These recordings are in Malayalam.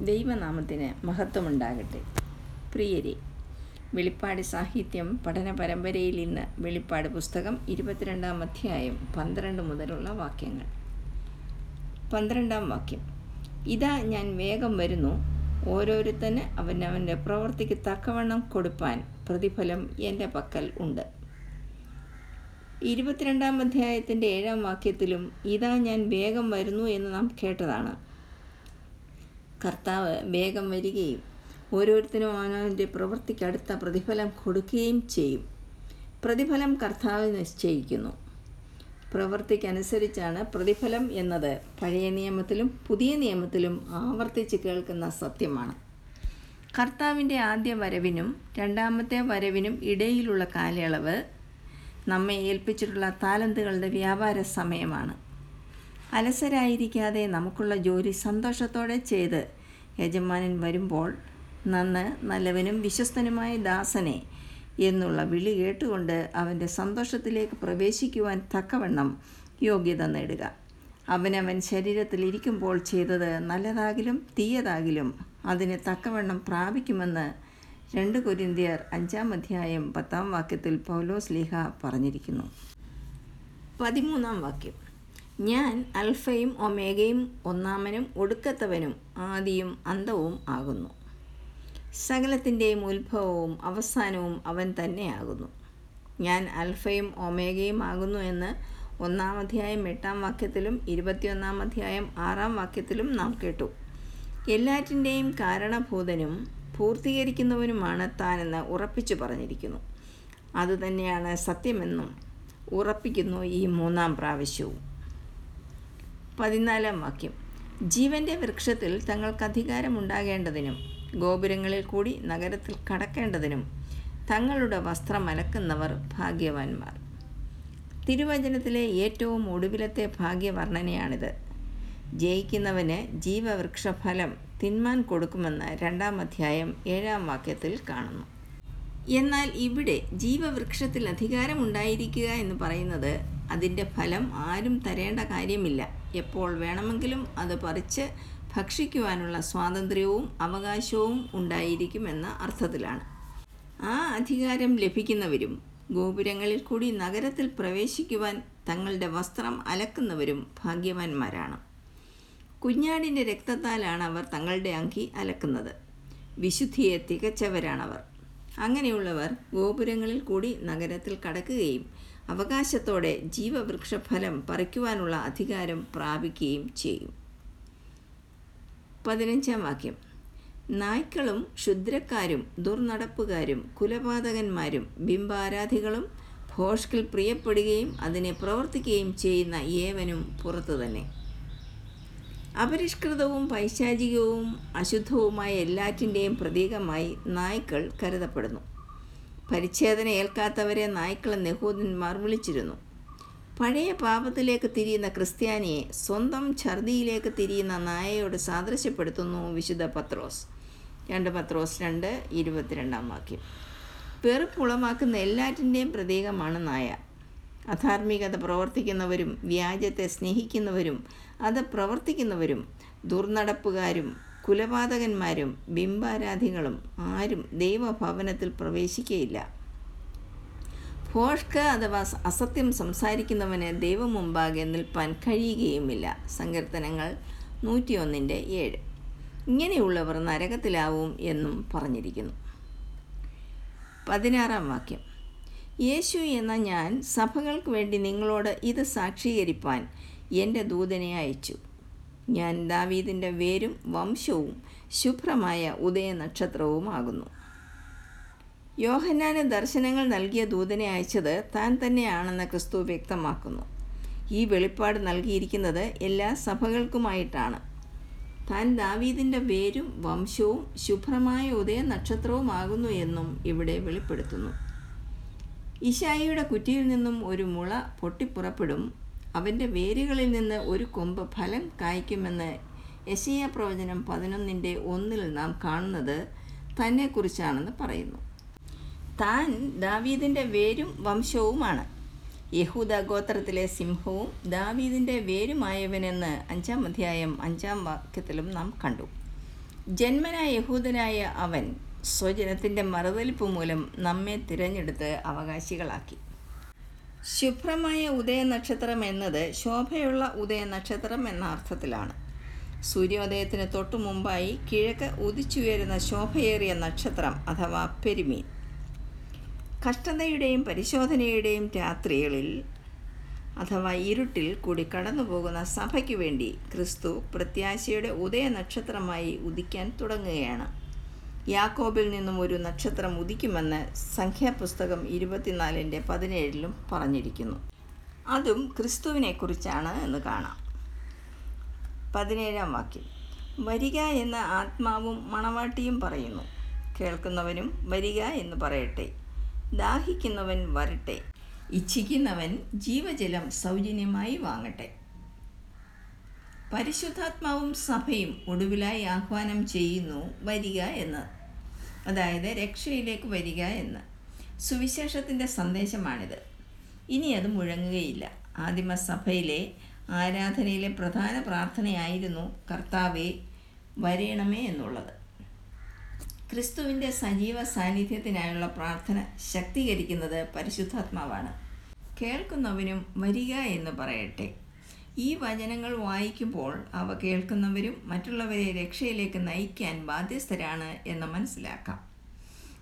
ദൈവനാമത്തിന് മഹത്വമുണ്ടാകട്ടെ. പ്രിയരെ വെളിപ്പാട് സാഹിത്യം പഠന പരമ്പരയിൽ ഇന്ന് വെളിപ്പാട് പുസ്തകം ഇരുപത്തിരണ്ടാം അധ്യായം പന്ത്രണ്ട് മുതലുള്ള വാക്യങ്ങൾ. പന്ത്രണ്ടാം വാക്യം. ഇതാ ഞാൻ വേഗം വരുന്നു. ഓരോരുത്തന് അവനവന്റെ പ്രവൃത്തിക്ക് തക്കവണ്ണം കൊടുപ്പാൻ പ്രതിഫലം എന്റെ പക്കൽ ഉണ്ട്. ഇരുപത്തിരണ്ടാം അധ്യായത്തിന്റെ ഏഴാം വാക്യത്തിലും ഇതാ ഞാൻ വേഗം വരുന്നു എന്ന് നാം കേട്ടതാണ്. കർത്താവ് വേഗം വരികയും ഓരോരുത്തരും അവനവന്റെ പ്രവൃത്തിക്ക് അടുത്ത പ്രതിഫലം കൊടുക്കുകയും ചെയ്യും. പ്രതിഫലം കർത്താവ് നിശ്ചയിക്കുന്നു. പ്രവൃത്തിക്കനുസരിച്ചാണ് പ്രതിഫലം എന്നത്. പഴയ നിയമത്തിലും പുതിയ നിയമത്തിലും ആവർത്തിച്ച് കേൾക്കുന്ന സത്യമാണ്. കർത്താവിന്റെ ആദ്യ വരവിനും രണ്ടാമത്തെ വരവിനും ഇടയിലുള്ള കാലയളവ് നമ്മെ ഏൽപ്പിച്ചിട്ടുള്ള താലന്തുകളുടെ വ്യാപാര സമയമാണ്. അലസരായിരിക്കാതെ നമുക്കുള്ള ജോലി സന്തോഷത്തോടെ ചെയ്ത് യജമാനൻ വരുമ്പോൾ നന്ന് നല്ലവനും വിശ്വസ്തനുമായ ദാസനെ എന്നുള്ള വിളി കേട്ടുകൊണ്ട് അവന്റെ സന്തോഷത്തിലേക്ക് പ്രവേശിക്കുവാൻ തക്കവണ്ണം യോഗ്യത നേടുക. അവനവൻ ശരീരത്തിൽ ഇരിക്കുമ്പോൾ ചെയ്തത് നല്ലതാകിലും തീയതാകിലും അതിന് തക്കവണ്ണം പ്രാപിക്കുമെന്ന് രണ്ട് കൊരിന്തിയർ അഞ്ചാം അധ്യായം പത്താം വാക്യത്തിൽ പൗലോസ് ലീഹ പറഞ്ഞിരിക്കുന്നു. പതിമൂന്നാം വാക്യം. ഞാൻ അൽഫയും ഒമേഗയും ഒന്നാമനും ഒടുക്കത്തവനും ആദിയും അന്തവും ആകുന്നു. സകലത്തിന്റെയും ഉത്ഭവവും അവസാനവും അവൻ തന്നെയാകുന്നു. ഞാൻ അൽഫയും ഒമേഗയും ആകുന്നു എന്ന് ഒന്നാം അധ്യായം എട്ടാം വാക്യത്തിലും ഇരുപത്തിയൊന്നാം അധ്യായം ആറാം വാക്യത്തിലും നാം കേട്ടു. എല്ലാറ്റിന്റെയും കാരണഭൂതനും പൂർത്തീകരിക്കുന്നവനുമാണ് താനെന്ന് ഉറപ്പിച്ചു പറഞ്ഞിരിക്കുന്നു. അതുതന്നെയാണ് സത്യമെന്നും ഉറപ്പിക്കുന്നു ഈ മൂന്നാം പ്രാവശ്യവും. പതിനാലാം വാക്യം. ജീവന്റെ വൃക്ഷത്തിൽ തങ്ങൾക്ക് അധികാരമുണ്ടാകേണ്ടതിനും ഗോപുരങ്ങളിൽ കൂടി നഗരത്തിൽ കടക്കേണ്ടതിനും തങ്ങളുടെ വസ്ത്രം അലക്കുന്നവർ ഭാഗ്യവാന്മാർ. തിരുവചനത്തിലെ ഏറ്റവും ഒടുവിലത്തെ ഭാഗ്യവർണനയാണിത്. ജയിക്കുന്നവന് ജീവവൃക്ഷഫലം തിന്മാൻ കൊടുക്കുമെന്ന് രണ്ടാം അധ്യായം ഏഴാം വാക്യത്തിൽ കാണുന്നു. എന്നാൽ ഇവിടെ ജീവവൃക്ഷത്തിൽ അധികാരമുണ്ടായിരിക്കുക എന്ന് പറയുന്നത് അതിന്റെ ഫലം ആരും തരേണ്ട കാര്യമില്ല. എപ്പോൾ വേണമെങ്കിലും അത് പറിച്ച് ഭക്ഷിക്കുവാനുള്ള സ്വാതന്ത്ര്യവും അവകാശവും ഉണ്ടായിരിക്കുമെന്ന അർത്ഥത്തിലാണ്. ആ അധികാരം ലഭിക്കുന്നവരും ഗോപുരങ്ങളിൽ കൂടി നഗരത്തിൽ പ്രവേശിക്കുവാൻ തങ്ങളുടെ വസ്ത്രം അലക്കുന്നവരും ഭാഗ്യവാന്മാരാണ്. കുഞ്ഞാടിന്റെ രക്തത്താലാണ് അവർ തങ്ങളുടെ അങ്കി അലക്കുന്നത്. വിശുദ്ധിയെ തികച്ചവരാണവർ. അങ്ങനെയുള്ളവർ ഗോപുരങ്ങളിൽ കൂടി നഗരത്തിൽ കടക്കുകയും അവകാശത്തോടെ ജീവവൃക്ഷഫലം പറിക്കുവാനുള്ള അധികാരം പ്രാപിക്കുകയും ചെയ്യും. പതിനഞ്ചാം വാക്യം. നായ്ക്കളും ക്ഷുദ്രക്കാരും ദുർനടപ്പുകാരും കുലപാതകന്മാരും ബിംബാരാധികളും ഭോഷ്കിൽ പ്രിയപ്പെടുകയും അതിനെ പ്രവർത്തിക്കുകയും ചെയ്യുന്ന ഏവനും പുറത്തു തന്നെ. അപരിഷ്കൃതവും പൈശാചികവും അശുദ്ധവുമായ എല്ലാറ്റിന്റെയും പ്രതീകമായി നായ്ക്കൾ കരുതപ്പെടുന്നു. പരിച്ഛേദന ഏൽക്കാത്തവരെ നായ്ക്കളെ നെഹൂദന്മാർ വിളിച്ചിരുന്നു. പഴയ പാപത്തിലേക്ക് തിരിയുന്ന ക്രിസ്ത്യാനിയെ സ്വന്തം ഛർദിയിലേക്ക് തിരിയുന്ന നായയോട് സാദൃശ്യപ്പെടുത്തുന്നു വിശുദ്ധ പത്രോസ്. രണ്ട് പത്രോസ് രണ്ട് ഇരുപത്തിരണ്ടാം വാക്യം. വെറുപ്പുളമാക്കുന്ന എല്ലാറ്റിന്റെയും പ്രതീകമാണ് നായ. അധാർമികത പ്രവർത്തിക്കുന്നവരും വ്യാജത്തെ സ്നേഹിക്കുന്നവരും അത് പ്രവർത്തിക്കുന്നവരും ദുർനടപ്പുകാരും കുലപാതകന്മാരും ബിംബാരാധികളും ആരും ദൈവഭവനത്തിൽ പ്രവേശിക്കുകയില്ല ഭോഷ്ക അഥവാ അസത്യം സംസാരിക്കുന്നവന് ദൈവം മുമ്പാകെ നിൽപ്പാൻ കഴിയുകയുമില്ല. സങ്കീർത്തനങ്ങൾ നൂറ്റിയൊന്നിന്റെ ഏഴ്. ഇങ്ങനെയുള്ളവർ നരകത്തിലാവും എന്നും പറഞ്ഞിരിക്കുന്നു. പതിനാറാം വാക്യം. യേശു എന്ന ഞാൻ സഭകൾക്ക് വേണ്ടി നിങ്ങളോട് ഇത് സാക്ഷീകരിപ്പാൻ എന്റെ ദൂതനെ അയച്ചു. ഞാൻ ദാവീദിന്റെ വേരും വംശവും ശുഭ്രമായ ഉദയനക്ഷത്രവുമാകുന്നു. യോഹന്നാന് ദർശനങ്ങൾ നൽകിയ ദൂതനെ അയച്ചത് താൻ തന്നെയാണെന്ന് ക്രിസ്തു വ്യക്തമാക്കുന്നു. ഈ വെളിപ്പാട് നൽകിയിരിക്കുന്നത് എല്ലാ സഭകൾക്കുമായിട്ടാണ്. താൻ ദാവീദിന്റെ വേരും വംശവും ശുഭ്രമായ ഉദയ നക്ഷത്രവുമാകുന്നു എന്നും ഇവിടെ വെളിപ്പെടുത്തുന്നു. ഇഷായിയുടെ കുറ്റിയിൽ നിന്നും ഒരു മുള പൊട്ടിപ്പുറപ്പെടും. അവന്റെ വേരുകളിൽ നിന്ന് ഒരു കൊമ്പ് ഫലം കായ്ക്കുമെന്ന് യശയ പ്രവചനം പതിനൊന്നിന്റെ ഒന്നിൽ നാം കാണുന്നത് തന്നെക്കുറിച്ചാണെന്ന് പറയുന്നു. താൻ ദാവീദിന്റെ വേരും വംശവുമാണ്. യഹൂദ ഗോത്രത്തിലെ സിംഹവും ദാവീദിന്റെ വേരുമായവനെന്ന് അഞ്ചാം അധ്യായം അഞ്ചാം വാക്യത്തിലും നാം കണ്ടു. ജന്മന യഹൂദനായ അവൻ സ്വജനത്തിന്റെ മറുതലിപ്പ് മൂലം നമ്മെ തിരഞ്ഞെടുത്ത് അവകാശികളാക്കി. ശുഭ്രമായ ഉദയനക്ഷത്രം എന്നത് ശോഭയുള്ള ഉദയനക്ഷത്രം എന്ന അർത്ഥത്തിലാണ്. സൂര്യോദയത്തിന് തൊട്ടു മുമ്പായി കിഴക്ക് ഉദിച്ചുയരുന്ന ശോഭയേറിയ നക്ഷത്രം അഥവാ പെരുമീൻ. കഷ്ടതയുടെയും പരിശോധനയുടെയും രാത്രികളിൽ അഥവാ ഇരുട്ടിൽ കൂടി കടന്നു പോകുന്ന സഭയ്ക്ക് വേണ്ടി ക്രിസ്തു പ്രത്യാശയുടെ ഉദയനക്ഷത്രമായി ഉദിക്കാൻ തുടങ്ങുകയാണ്. യാക്കോബിൽ നിന്നും ഒരു നക്ഷത്രം ഉദിക്കുമെന്ന് സംഖ്യാപുസ്തകം ഇരുപത്തിനാലിന്റെ പതിനേഴിലും പറഞ്ഞിരിക്കുന്നു. അതും ക്രിസ്തുവിനെക്കുറിച്ചാണ് എന്ന് കാണാം. പതിനേഴാം വാക്യം. വരിക എന്ന ആത്മാവും മണവാട്ടിയും പറയുന്നു. കേൾക്കുന്നവനും വരിക എന്ന് പറയട്ടെ. ദാഹിക്കുന്നവൻ വരട്ടെ. ഇച്ഛിക്കുന്നവൻ ജീവജലം സൗജന്യമായി വാങ്ങട്ടെ. പരിശുദ്ധാത്മാവും സഭയും ഒടുവിലായി ആഹ്വാനം ചെയ്യുന്നു വരിക എന്ന്. അതായത് രക്ഷയിലേക്ക് വരിക എന്ന്. സുവിശേഷത്തിന്റെ സന്ദേശമാണിത്. ഇനി അത് മുഴങ്ങുകയില്ല. ആദിമസഭയിലെ ആരാധനയിലെ പ്രധാന പ്രാർത്ഥനയായിരുന്നു കർത്താവെ വരയണമേ എന്നുള്ളത്. ക്രിസ്തുവിന്റെ സജീവ സാന്നിധ്യത്തിനായുള്ള പ്രാർത്ഥന ശക്തീകരിക്കുന്നത് പരിശുദ്ധാത്മാവാണ്. കേൾക്കുന്നവനും വരിക എന്ന് പറയട്ടെ. ഈ വചനങ്ങൾ വായിക്കുമ്പോൾ അവ കേൾക്കുന്നവരും മറ്റുള്ളവരെ രക്ഷയിലേക്ക് നയിക്കാൻ ബാധ്യസ്ഥരാണ് എന്ന് മനസ്സിലാക്കാം.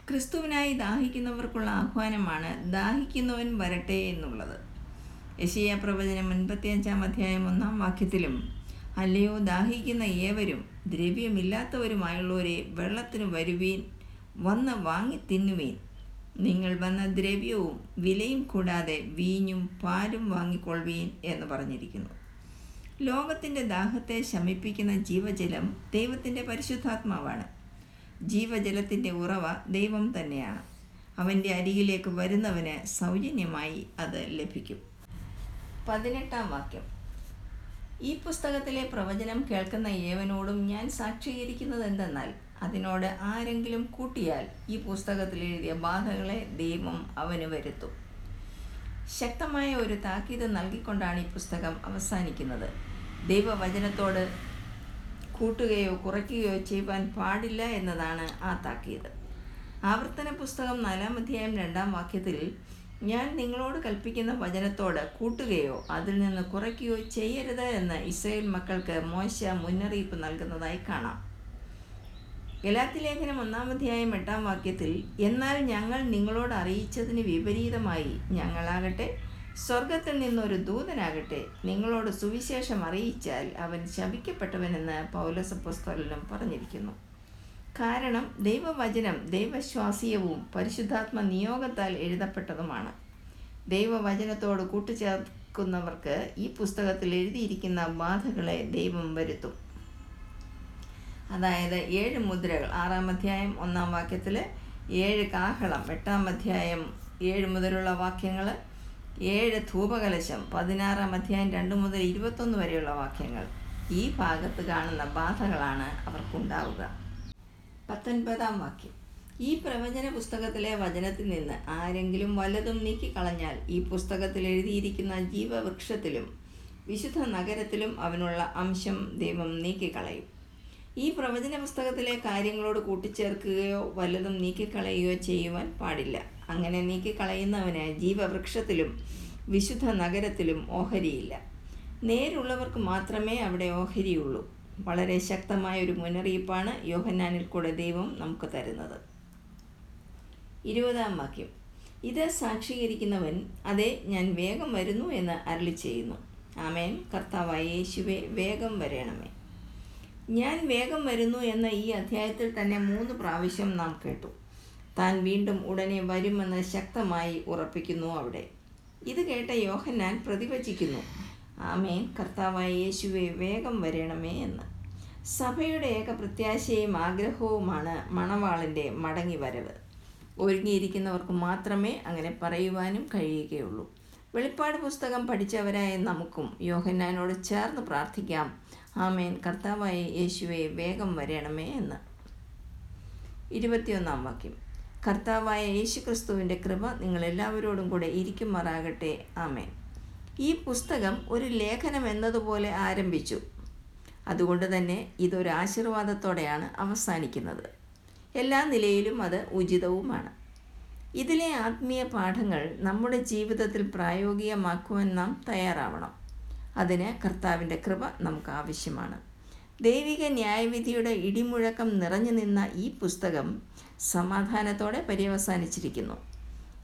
ക്രിസ്തുവിനായി ദാഹിക്കുന്നവർക്കുള്ള ആഹ്വാനമാണ് ദാഹിക്കുന്നവൻ വരട്ടെ എന്നുള്ളത്. യശീയ പ്രവചനം അൻപത്തിയഞ്ചാം അധ്യായം ഒന്നാം വാക്യത്തിലും അല്ലയോ ദാഹിക്കുന്ന ഏവരും ദ്രവ്യമില്ലാത്തവരുമായുള്ളവരെ വെള്ളത്തിന് വരുവീൻ വന്ന് വാങ്ങി തിന്നുവീൻ നിങ്ങൾ വന്ന ദ്രവ്യവും വിലയും കൂടാതെ വീഞ്ഞും പാലും വാങ്ങിക്കൊള്ളുവീൻ എന്ന് പറഞ്ഞിരിക്കുന്നു. ലോകത്തിന്റെ ദാഹത്തെ ശമിപ്പിക്കുന്ന ജീവജലം ദൈവത്തിന്റെ പരിശുദ്ധാത്മാവാണ്. ജീവജലത്തിന്റെ ഉറവ ദൈവം തന്നെയാണ്. അവന്റെ അരികിലേക്ക് വരുന്നവന് സൗജന്യമായി അത് ലഭിക്കും. പതിനെട്ടാം വാക്യം. ഈ പുസ്തകത്തിലെ പ്രവചനം കേൾക്കുന്ന ഏവനോടും ഞാൻ സാക്ഷീകരിക്കുന്നത് എന്തെന്നാൽ അതിനോട് ആരെങ്കിലും കൂട്ടിയാൽ ഈ പുസ്തകത്തിൽ എഴുതിയ ബാധകളെ ദൈവം അവന് വരുത്തും. ശക്തമായ ഒരു താക്കീത് നൽകിക്കൊണ്ടാണ് ഈ പുസ്തകം അവസാനിക്കുന്നത്. ദൈവവചനത്തോട് കൂട്ടുകയോ കുറയ്ക്കുകയോ ചെയ്യുവാൻ പാടില്ല എന്നതാണ് ആ താക്കീത്. ആവർത്തന പുസ്തകം നാലാം അധ്യായം രണ്ടാം വാക്യത്തിൽ ഞാൻ നിങ്ങളോട് കൽപ്പിക്കുന്ന വചനത്തോട് കൂട്ടുകയോ അതിൽ നിന്ന് കുറയ്ക്കുകയോ ചെയ്യരുത് എന്ന് ഇസ്രയേൽ മക്കൾക്ക് മോശ മുന്നറിയിപ്പ് നൽകുന്നതായി കാണാം. ഗലാത്തി ലേഖനം ഒന്നാം അധ്യായം എട്ടാം വാക്യത്തിൽ എന്നാൽ ഞങ്ങൾ നിങ്ങളോട് അറിയിച്ചതിന് വിപരീതമായി ഞങ്ങളാകട്ടെ സ്വർഗത്തിൽ നിന്നൊരു ദൂതനാകട്ടെ നിങ്ങളോട് സുവിശേഷം അറിയിച്ചാൽ അവൻ ശപിക്കപ്പെട്ടവനെന്ന് പൗലസപ്പുസ്തകനും പറഞ്ഞിരിക്കുന്നു. കാരണം ദൈവവചനം ദൈവശ്വാസീയവും പരിശുദ്ധാത്മ നിയോഗത്താൽ എഴുതപ്പെട്ടതുമാണ്. ദൈവവചനത്തോട് കൂട്ടിച്ചേർക്കുന്നവർക്ക് ഈ പുസ്തകത്തിൽ എഴുതിയിരിക്കുന്ന ബാധകളെ ദൈവം വരുത്തും. അതായത് ഏഴ് മുദ്രകൾ. ആറാം അധ്യായം ഒന്നാം വാക്യത്തിൽ ഏഴ് കാഹളം. എട്ടാം അധ്യായം ഏഴ് മുതലുള്ള വാക്യങ്ങൾ ഏഴ് ധൂപകലശം. പതിനാറാം അധ്യായം രണ്ട് മുതൽ ഇരുപത്തൊന്ന് വരെയുള്ള വാക്യങ്ങൾ. ഈ ഭാഗത്ത് കാണുന്ന ബാധകളാണ് അവർക്കുണ്ടാവുക. പത്തൊൻപതാം വാക്യം. ഈ പ്രവചന പുസ്തകത്തിലെ വചനത്തിൽ നിന്ന് ആരെങ്കിലും വല്ലതും നീക്കിക്കളഞ്ഞാൽ ഈ പുസ്തകത്തിൽ എഴുതിയിരിക്കുന്ന ജീവവൃക്ഷത്തിലും വിശുദ്ധ നഗരത്തിലും അവനുള്ള അംശം ദൈവം നീക്കിക്കളയും. ഈ പ്രവചന പുസ്തകത്തിലെ കാര്യങ്ങളോട് കൂട്ടിച്ചേർക്കുകയോ വല്ലതും നീക്കിക്കളയുകയോ ചെയ്യുവാൻ പാടില്ല. അങ്ങനെ നീക്കിക്കളയുന്നവന് ജീവവൃക്ഷത്തിലും വിശുദ്ധ നഗരത്തിലും ഓഹരിയില്ല. നേരുള്ളവർക്ക് മാത്രമേ അവിടെ ഓഹരിയുള്ളൂ. വളരെ ശക്തമായ ഒരു മുന്നറിയിപ്പാണ് യോഹന്നാനിൽ കൂടെ ദൈവം നമുക്ക് തരുന്നത്. ഇരുപതാം വാക്യം. ഇത് സാക്ഷീകരിക്കുന്നവൻ അതെ ഞാൻ വേഗം വരുന്നു എന്ന് അരളി ചെയ്യുന്നു ആമേൻ. കർത്താവായ യേശുവെ വേഗം വരയണമേ ഞാൻ വേഗം വരുന്നു എന്ന ഈ അധ്യായത്തിൽ തന്നെ മൂന്ന് പ്രാവശ്യം നാം കേട്ടു. താൻ വീണ്ടും ഉടനെ വരുമെന്ന് ശക്തമായി ഉറപ്പിക്കുന്നു അവിടെ. ഇത് കേട്ട യോഹന്നാൻ പ്രതിവചിക്കുന്നു. ആമേൻ. കർത്താവായ യേശുവെ വേഗം വരണമേ എന്ന്. സഭയുടെ ഏക പ്രത്യാശയും ആഗ്രഹവുമാണ് മണവാളിന്റെ മടങ്ങി വരവ് ഒരുങ്ങിയിരിക്കുന്നവർക്ക് മാത്രമേ അങ്ങനെ പറയുവാനും കഴിയുകയുള്ളൂ. വെളിപ്പാട് പുസ്തകം പഠിച്ചവരായ നമുക്കും യോഹന്നാനോട് ചേർന്ന് പ്രാർത്ഥിക്കാം. ആമേൻ. കർത്താവായ യേശുവെ വേഗം വരണമേ എന്ന്. ഇരുപത്തിയൊന്നാം വാക്യം. കർത്താവായ യേശു ക്രിസ്തുവിന്റെ കൃപ നിങ്ങളെല്ലാവരോടും കൂടെ ഇരിക്കുമാറാകട്ടെ. ആമേൻ. ഈ പുസ്തകം ഒരു ലേഖനം എന്നതുപോലെ ആരംഭിച്ചു. അതുകൊണ്ട് തന്നെ ഇതൊരു ആശീർവാദത്തോടെയാണ് അവസാനിക്കുന്നത്. എല്ലാ നിലയിലും അത് ഉചിതവുമാണ്. ഇതിലെ ആത്മീയ പാഠങ്ങൾ നമ്മുടെ ജീവിതത്തിൽ പ്രായോഗികമാക്കുവാൻ നാം തയ്യാറാവണം. അതിന് കർത്താവിന്റെ കൃപ നമുക്ക് ആവശ്യമാണ്. ദൈവിക ന്യായവിധിയുടെ ഇടിമുഴക്കം നിറഞ്ഞു നിന്ന ഈ പുസ്തകം സമാധാനത്തോടെ പര്യവസാനിച്ചിരിക്കുന്നു.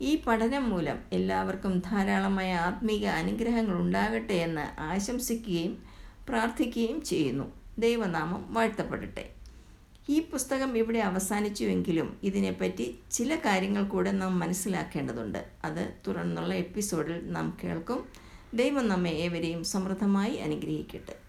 ഈ പഠനം മൂലം എല്ലാവർക്കും ധാരാളമായ ആത്മീക അനുഗ്രഹങ്ങൾ ഉണ്ടാകട്ടെ എന്ന് ആശംസിക്കുകയും പ്രാർത്ഥിക്കുകയും ചെയ്യുന്നു. ദൈവനാമം വാഴ്ത്തപ്പെടട്ടെ. ഈ പുസ്തകം ഇവിടെ അവസാനിച്ചുവെങ്കിലും ഇതിനെപ്പറ്റി ചില കാര്യങ്ങൾ കൂടെ നാം മനസ്സിലാക്കേണ്ടതുണ്ട്. അത് തുടർന്നുള്ള എപ്പിസോഡിൽ നാം കേൾക്കും. ദൈവം നമ്മെ ഏവരെയും സമൃദ്ധമായി അനുഗ്രഹിക്കട്ടെ.